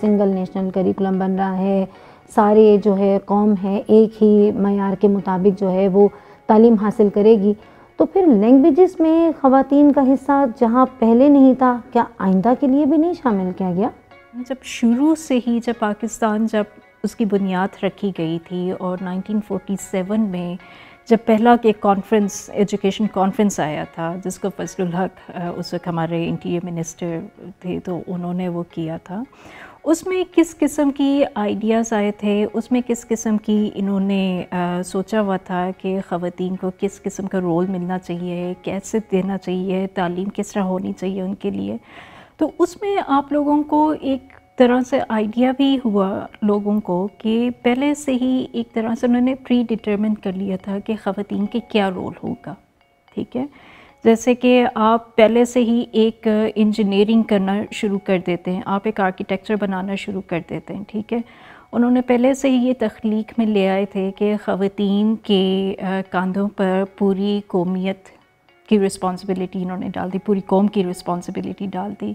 Single national curriculum بن رہا ہے۔ سارے جو ہے قوم ہے، ایک ہی معیار کے مطابق جو ہے وہ تعلیم حاصل کرے گی۔ تو پھر لینگویجز میں خواتین کا حصہ جہاں پہلے نہیں تھا، کیا آئندہ کے لیے بھی نہیں شامل کیا گیا؟ جب شروع سے ہی جب پاکستان جب اس کی بنیاد رکھی گئی تھی اور نائنٹین فورٹی سیون میں جب پہلا ایک کانفرنس ایجوکیشن کانفرنس آیا تھا، جس کو فضل الحق اس وقت ہمارے انٹیریئر منسٹر تھے تو انہوں نے وہ کیا تھا۔ اس میں کس قسم کی آئیڈیاز آئے تھے؟ اس میں کس قسم کی انہوں نے سوچا ہوا تھا کہ خواتین کو کس قسم کا رول ملنا چاہیے؟ کیسے دینا چاہیے؟ تعلیم کس طرح ہونی چاہیے ان کے لیے؟ تو اس میں آپ لوگوں کو ایک طرح سے آئیڈیا بھی ہوا لوگوں کو کہ پہلے سے ہی ایک طرح سے انہوں نے پری ڈٹرمن کر لیا تھا کہ خواتین کے کیا رول ہوگا، ٹھیک ہے؟ جیسے کہ آپ پہلے سے ہی ایک انجینئرنگ کرنا شروع کر دیتے ہیں، آپ ایک آرکیٹیکچر بنانا شروع کر دیتے ہیں، ٹھیک ہے؟ انہوں نے پہلے سے ہی یہ تخلیق میں لے آئے تھے کہ خواتین کے کاندھوں پر پوری قومیت کی رسپانسبلٹی انہوں نے ڈال دی، پوری قوم کی رسپانسبلٹی ڈال دی۔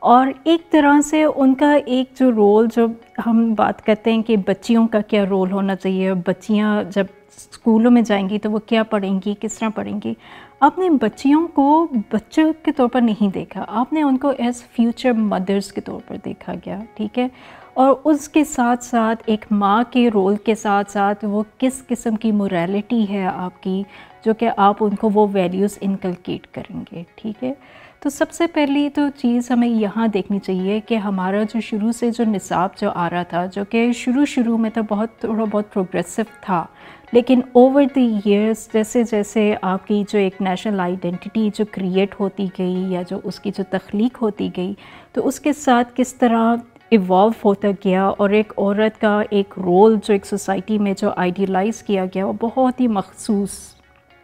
اور ایک طرح سے ان کا ایک جو رول جو ہم بات کرتے ہیں کہ بچیوں کا کیا رول ہونا چاہیے بچیاں جب اسکولوں میں جائیں گی تو وہ کیا پڑھیں گی، کس طرح پڑھیں گی؟ آپ نے بچیوں کو بچوں کے طور پر نہیں دیکھا، آپ نے ان کو ایز فیوچر مدرس کے طور پر دیکھا گیا، ٹھیک ہے؟ اور اس کے ساتھ ساتھ ایک ماں کے رول کے ساتھ ساتھ وہ کس قسم کی موریلٹی ہے آپ کی، جو کہ آپ ان کو وہ ویلیوز انکلکیٹ کریں گے، ٹھیک ہے؟ تو سب سے پہلی تو چیز ہمیں یہاں دیکھنی چاہیے کہ ہمارا جو شروع سے جو نصاب جو آ رہا تھا، جو کہ شروع شروع میں تو بہت تھوڑا بہت پروگریسو تھا، لیکن اوور دی ایئرس جیسے جیسے آپ کی جو ایک نیشنل آئیڈینٹی جو کریٹ ہوتی گئی یا جو اس کی جو تخلیق ہوتی گئی، تو اس کے ساتھ کس طرح ایوالو ہوتا گیا اور ایک عورت کا ایک رول جو ایک سوسائٹی میں جو آئیڈیلائز کیا گیا، وہ بہت ہی مخصوص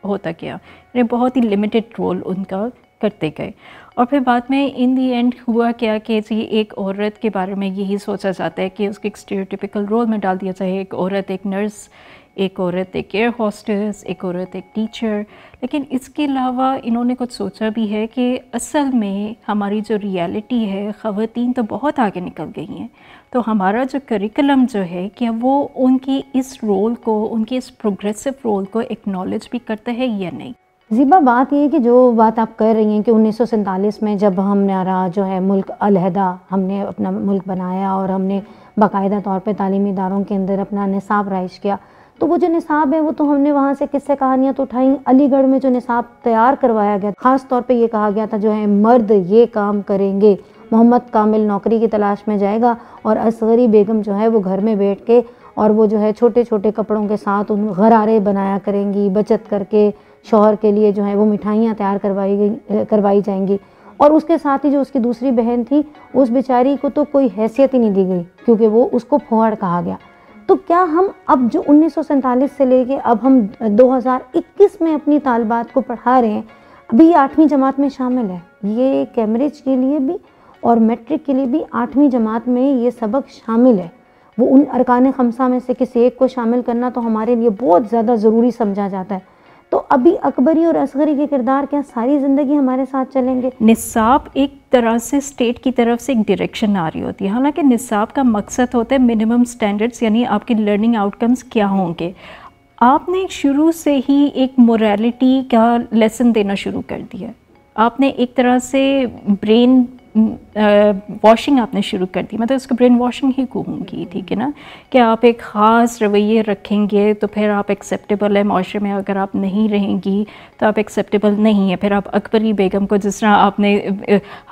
ہوتا گیا یعنی بہت ہی لمیٹڈ رول ان کا کرتے گئے۔ اور پھر بعد میں ان دی اینڈ ہوا کیا کہ جی ایک عورت کے بارے میں یہی سوچا جاتا ہے کہ اس کو ایک اسٹیریوٹیپیکل رول میں ڈال دیا جائے۔ ایک عورت، ایک نرس ایک عورت، ایک ایئر ہاسٹس ایک عورت، ایک ٹیچر لیکن اس کے علاوہ انہوں نے کچھ سوچا بھی ہے کہ اصل میں ہماری جو ریالٹی ہے، خواتین تو بہت آگے نکل گئی ہیں۔ تو ہمارا جو کریکلم جو ہے کیا وہ ان کی اس رول کو، ان کی اس پروگریسو رول کو ایکنالج بھی کرتا ہے یا نہیں؟ زیبا بات یہ ہے کہ جو بات آپ کر رہی ہیں کہ انیس سو سینتالیس میں جب ہم نے جو ہے ملک علیحدہ ہم نے اپنا ملک بنایا اور ہم نے باقاعدہ طور پہ تعلیمی اداروں کے اندر اپنا نصاب رائش کیا، تو وہ جو نصاب ہے وہ تو ہم نے وہاں سے کس سے کہانیاں تو اٹھائیں، علی گڑھ میں جو نصاب تیار کروایا گیا خاص طور پہ یہ کہا گیا تھا جو ہے مرد یہ کام کریں گے، محمد کامل نوکری کی تلاش میں جائے گا اور اصغری بیگم جو ہے وہ گھر میں بیٹھ کے اور وہ جو ہے چھوٹے چھوٹے کپڑوں کے ساتھ ان غرارے بنایا کریں گی، بچت کر کے شوہر کے لیے جو ہے وہ مٹھائیاں تیار کروائی گئی کروائی جائیں گی۔ اور اس کے ساتھ ہی جو اس کی دوسری بہن تھی، اس بیچاری کو تو کوئی حیثیت ہی نہیں دی گئی، کیونکہ وہ اس کو پھوڑ کہا گیا۔ تو کیا ہم اب جو انیس سو سینتالیس سے لے کے اب ہم دو ہزار اکیس میں اپنی طالبات کو پڑھا رہے ہیں، ابھی یہ آٹھویں جماعت میں شامل ہے۔ یہ کیمبرج کے لیے بھی اور میٹرک کے لیے بھی آٹھویں جماعت میں یہ سبق شامل ہے۔ وہ ان ارکان خمسہ میں سے کسی ایک کو شامل کرنا تو ہمارے لیے بہت زیادہ ضروری سمجھا جاتا ہے۔ تو ابھی اکبری اور اصغری کے کردار کیا ساری زندگی ہمارے ساتھ چلیں گے؟ نصاب ایک طرح سے اسٹیٹ کی طرف سے ایک ڈائریکشن آ رہی ہوتی ہے. حالانکہ نصاب کا مقصد ہوتا ہے منیمم سٹینڈرڈز یعنی آپ کی لرننگ آؤٹ کمز کیا ہوں گے. آپ نے شروع سے ہی ایک موریلٹی کا لیسن دینا شروع کر دیا. آپ نے ایک طرح سے برین واشنگ آپ نے شروع کر دی۔ مطلب اس کو برین واشنگ ہی کہوں گی ٹھیک ہے نا؟ کہ آپ ایک خاص رویے رکھیں گے تو پھر آپ ایکسیپٹیبل ہے۔ معاشرے میں اگر آپ نہیں رہیں گی تو آپ ایکسیپٹیبل نہیں ہے۔ پھر آپ اکبری بیگم کو جس طرح آپ نے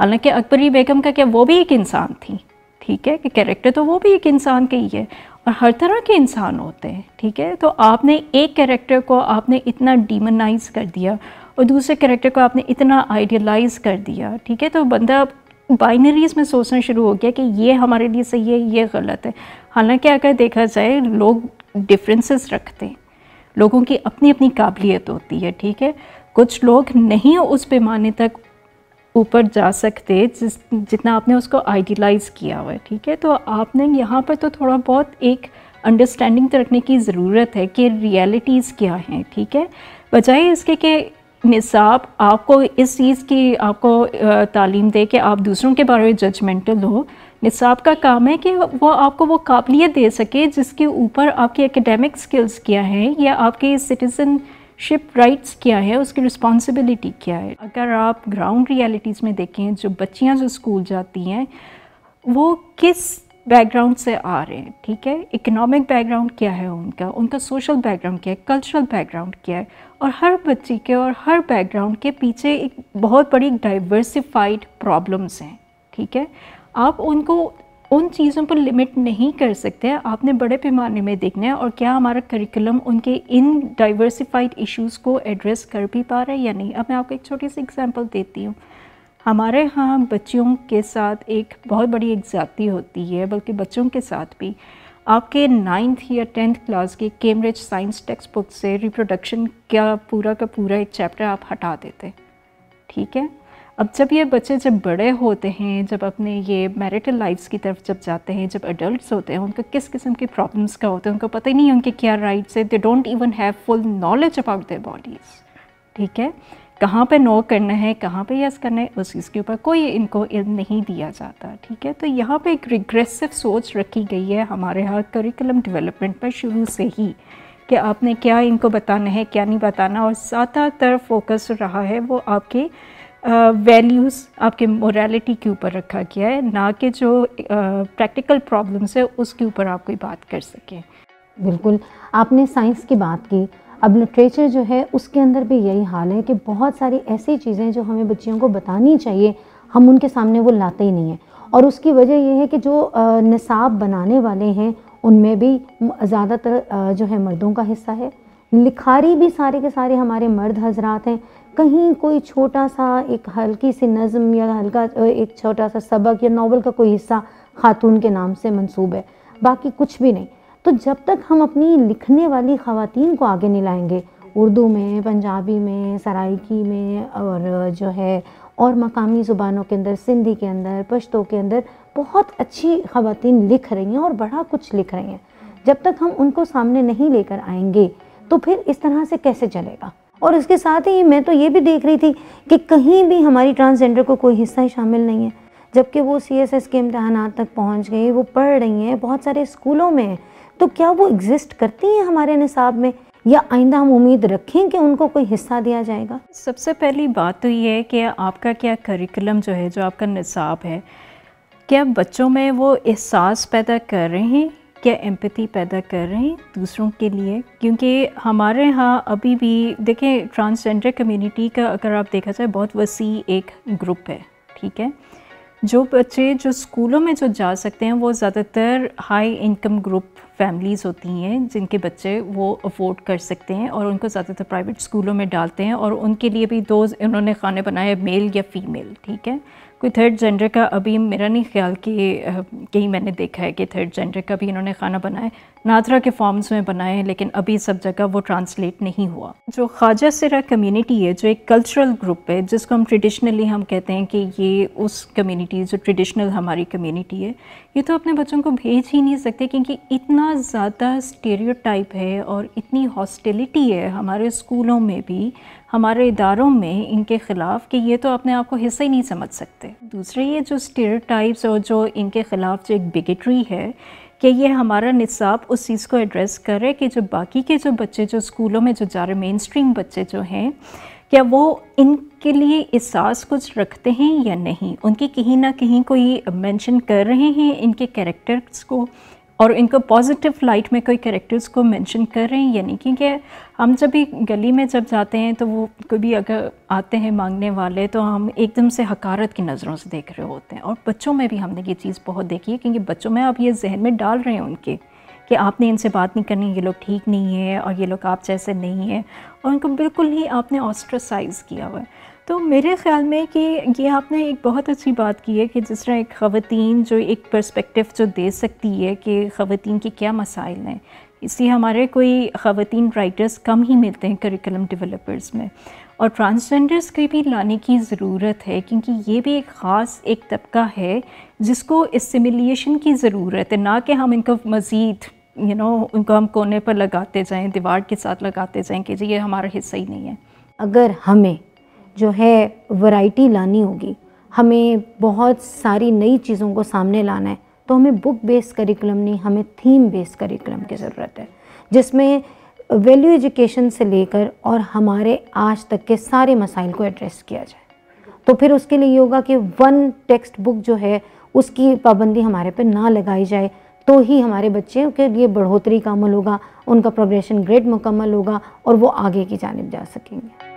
حالانکہ اکبری بیگم کا کیا وہ بھی ایک انسان تھی۔ ٹھیک ہے کہ کیریکٹر تو وہ بھی ایک انسان کے ہی ہے۔ اور ہر طرح کے انسان ہوتے ہیں۔ ٹھیک ہے؟ تو آپ نے ایک کیریکٹر کو آپ نے اتنا ڈیمنائز کر دیا اور دوسرے کیریکٹر کو آپ نے اتنا آئیڈیلائز کر دیا۔ ٹھیک ہے؟ تو بندہ بائنریز میں سوچنا شروع ہو گیا کہ یہ ہمارے لیے صحیح ہے، یہ غلط ہے۔ حالانکہ اگر دیکھا جائے، لوگ ڈفرینسز رکھتے ہیں۔ لوگوں کی اپنی اپنی قابلیت ہوتی ہے، ٹھیک ہے؟ کچھ لوگ نہیں اس پیمانے تک اوپر جا سکتے جس، جتنا آپ نے اس کو آئیڈیلائز کیا ہوا ہے، ٹھیک ہے؟ تو آپ نے یہاں پر تو تھوڑا بہت ایک انڈرسٹینڈنگ تو رکھنے کی ضرورت ہے کہ ریالٹیز کیا ہیں، ٹھیک ہے؟ بجائے اس کے کہ نصاب، آپ کو اس چیز کی، آپ کو تعلیم دے کہ آپ دوسروں کے بارے میں ججمنٹل ہو۔ نصاب کا کام ہے کہ وہ آپ کو وہ قابلیت دے سکے جس کے اوپر آپ کے اکیڈیمک سکلز کیا ہیں یا آپ کے سٹیزن شپ رائٹس کیا ہے اس کی رسپانسبلٹی کیا ہے۔ اگر آپ گراؤنڈ ریالٹیز میں دیکھیں جو بچیاں جو اسکول جاتی ہیں، وہ کس بیک گراؤنڈ سے آ رہے ہیں، ٹھیک ہے؟ اکنامک بیک گراؤنڈ کیا ہے ان کا؟ ان کا سوشل بیک گراؤنڈ کیا ہے کلچرل بیک گراؤنڈ کیا ہے؟ اور ہر بچی کے اور ہر بیک گراؤنڈ کے پیچھے ایک بہت بڑی ڈائیورسفائڈ پرابلمس ہیں، ٹھیک ہے؟ آپ ان کو ان چیزوں پر لمٹ نہیں کر سکتے، آپ نے بڑے پیمانے میں دیکھنا ہے، اور کیا ہمارا کریکولم ان کے ان ڈائیورسفائڈ ایشوز کو ایڈریس کر بھی پا رہا ہے یا نہیں؟ اب میں آپ کو ایک چھوٹی سی اگزامپل دیتی ہوں۔ ہمارے ہاں بچوں کے ساتھ ایک بہت بڑی ایک زیادتی ہوتی ہے، بلکہ بچوں کے ساتھ بھی۔ آپ کے نائنتھ یا ٹینتھ کلاس کے کیمبرج سائنس ٹیکسٹ بک سے ریپروڈکشن کیا پورا کا پورا ایک چیپٹر آپ ہٹا دیتے؟ ٹھیک ہے۔ اب جب یہ بچے جب بڑے ہوتے ہیں، جب اپنے یہ میریٹل لائفس کی طرف جب جاتے ہیں، جب اڈلٹس ہوتے ہیں، ان کا کس قسم کی پرابلمس کا ہوتے ہیں؟ ان کو پتہ ہی نہیں ان کے کیا رائٹس ہے they don't even have full knowledge about their bodies ٹھیک ہے۔ کہاں پہ نو کرنا ہے، کہاں پہ یس کرنا ہے، اس چیز کے اوپر کوئی ان کو علم نہیں دیا جاتا، ٹھیک ہے؟ تو یہاں پہ ایک ریگریسو سوچ رکھی گئی ہے ہمارے ہاں کریکولم ڈیولپمنٹ پر شروع سے ہی، کہ آپ نے کیا ان کو بتانا ہے، کیا نہیں بتانا، اور زیادہ تر فوکس رہا ہے وہ آپ کے ویلیوز آپ کے موریلٹی کے اوپر رکھا گیا ہے، نہ کہ جو پریکٹیکل پرابلمس ہے اس کے اوپر آپ کوئی بات کر سکیں۔ بالکل۔ آپ نے سائنس کی بات کی۔ اب لٹریچر جو ہے اس کے اندر بھی یہی حال ہے کہ بہت ساری ایسی چیزیں جو ہمیں بچیوں کو بتانی چاہیے، ہم ان کے سامنے وہ لاتے ہی نہیں ہیں۔ اور اس کی وجہ یہ ہے کہ جو نصاب بنانے والے ہیں، ان میں بھی زیادہ تر جو ہے مردوں کا حصہ ہے۔ لکھاری بھی سارے کے سارے ہمارے مرد حضرات ہیں۔ کہیں کوئی چھوٹا سا ایک ہلکی سی نظم یا ہلکا ایک چھوٹا سا سبق یا ناول کا کوئی حصہ خاتون کے نام سے منسوب ہے، باقی کچھ بھی نہیں۔ تو جب تک ہم اپنی لکھنے والی خواتین کو آگے نہیں لائیں گے، اردو میں، پنجابی میں سرائکی میں، اور جو ہے اور مقامی زبانوں کے اندر، سندھی کے اندر، پشتو کے اندر بہت اچھی خواتین لکھ رہی ہیں اور بڑا کچھ لکھ رہی ہیں۔ جب تک ہم ان کو سامنے نہیں لے کر آئیں گے تو پھر اس طرح سے کیسے چلے گا؟ اور اس کے ساتھ ہی میں تو یہ بھی دیکھ رہی تھی کہ کہیں بھی ہماری ٹرانسجینڈر کو کوئی حصہ ہی شامل نہیں ہے۔ جبکہ وہ سی ایس ایس کے امتحانات تک پہنچ گئی، وہ پڑھ رہی ہیں، بہت سارے اسکولوں میں تو کیا وہ ایگزسٹ کرتی ہیں ہمارے نصاب میں؟ یا آئندہ ہم امید رکھیں کہ ان کو کوئی حصہ دیا جائے گا؟ سب سے پہلی بات تو یہ ہے کہ آپ کا کیا کریکولم جو ہے، جو آپ کا نصاب ہے، کیا بچوں میں وہ احساس پیدا کر رہے ہیں؟ کیا ایمپتی پیدا کر رہے ہیں دوسروں کے لیے؟ کیونکہ ہمارے ہاں ابھی بھی، دیکھیں ٹرانسجینڈر کمیونٹی کا اگر آپ دیکھا جائے، بہت وسیع ایک گروپ ہے، ٹھیک ہے؟ جو بچے جو اسکولوں میں جو جا سکتے ہیں، وہ زیادہ تر ہائی انکم گروپ فیملیز ہوتی ہیں جن کے بچے وہ افورڈ کر سکتے ہیں اور ان کو زیادہ تر پرائیویٹ اسکولوں میں ڈالتے ہیں اور ان کے لیے بھی دو انہوں نے کھانے بنائے میل یا فیمیل ٹھیک ہے؟ کوئی تھرڈ جینڈر کا ابھی میرا نہیں خیال کہ کہیں میں نے دیکھا ہے کہ تھرڈ جینڈر کا بھی انہوں نے کھانا بنایا نادرا کے فارمز میں بنائے ہیں لیکن ابھی سب جگہ وہ ٹرانسلیٹ نہیں ہوا۔ جو خواجہ سرا کمیونٹی ہے، جو ایک کلچرل گروپ ہے، جس کو ہم ٹریڈیشنلی ہم کہتے ہیں کہ یہ اس کمیونٹی جو ٹریڈیشنل ہماری کمیونٹی ہے، یہ تو اپنے بچوں کو بھیج ہی نہیں سکتے کیونکہ اتنا زیادہ اسٹیریو ٹائپ ہے اور اتنی ہاسٹیلیٹی ہے ہمارے اسکولوں میں بھی، ہمارے اداروں میں ان کے خلاف کہ یہ تو اپنے آپ کو حصہ ہی نہیں سمجھ سکتے۔ دوسرے، یہ جو اسٹیریو ٹائپس اور جو ان کے خلاف جو ایک بگٹری ہے کہ یہ ہمارا نصاب اس چیز کو ایڈریس کرے کہ جو باقی کے جو بچے جو اسکولوں میں جو جا رہے مین اسٹریم بچے جو ہیں، کیا وہ ان کے لیے احساس کچھ رکھتے ہیں یا نہیں؟ ان کی کہیں نہ کہیں کوئی مینشن کر رہے ہیں ان کے کریکٹرس کو؟ اور ان کو پازیٹیو لائٹ میں کوئی کریکٹرز کو مینشن کر رہے ہیں یعنی کیونکہ ہم جب بھی گلی میں جب جاتے ہیں تو وہ کبھی اگر آتے ہیں مانگنے والے تو ہم ایک دم سے حکارت کی نظروں سے دیکھ رہے ہوتے ہیں اور بچوں میں بھی ہم نے یہ چیز بہت دیکھی ہے کیونکہ بچوں میں آپ یہ ذہن میں ڈال رہے ہیں ان کے کہ آپ نے ان سے بات نہیں کرنی، یہ لوگ ٹھیک نہیں ہے اور یہ لوگ آپ جیسے نہیں ہیں اور ان کو بالکل ہی آپ نے آسٹرسائز کیا ہوا ہے۔ تو میرے خیال میں کہ یہ آپ نے ایک بہت اچھی بات کی ہے کہ جس طرح ایک خواتین جو ایک پرسپیکٹیو جو دے سکتی ہے کہ خواتین کی کیا مسائل ہیں، اس لیے ہمارے کوئی خواتین رائٹرز کم ہی ملتے ہیں کریکلم ڈیولپرز میں۔ اور ٹرانسجینڈرس کی بھی لانے کی ضرورت ہے، کیونکہ یہ بھی ایک خاص ایک طبقہ ہے جس کو اسیملیشن کی ضرورت ہے۔ نہ کہ ہم ان کو مزید یو نو ان کو ہم کونے پر لگاتے جائیں، دیوار کے ساتھ لگاتے جائیں کہ جی یہ ہمارا حصہ ہی نہیں ہے۔ اگر ہمیں جو ہے ورائٹی لانی ہوگی۔ ہمیں بہت ساری نئی چیزوں کو سامنے لانا ہے۔ تو ہمیں بک بیس کریکولم نہیں، ہمیں تھیم بیس کریکولم کی ضرورت ہے۔ جس میں ویلیو ایجوکیشن سے لے کر اور ہمارے آج تک کے سارے مسائل کو ایڈریس کیا جائے۔ تو پھر اس کے لیے یہ ہوگا کہ ون ٹیکسٹ بک جو ہے، اس کی پابندی ہمارے پہ نہ لگائی جائے۔ تو ہی ہمارے بچے کے لیے بڑھوتری کا عمل ہوگا، ان کا پروگریشن گریڈ مکمل ہوگا اور وہ آگے کی جانب جا سکیں گے۔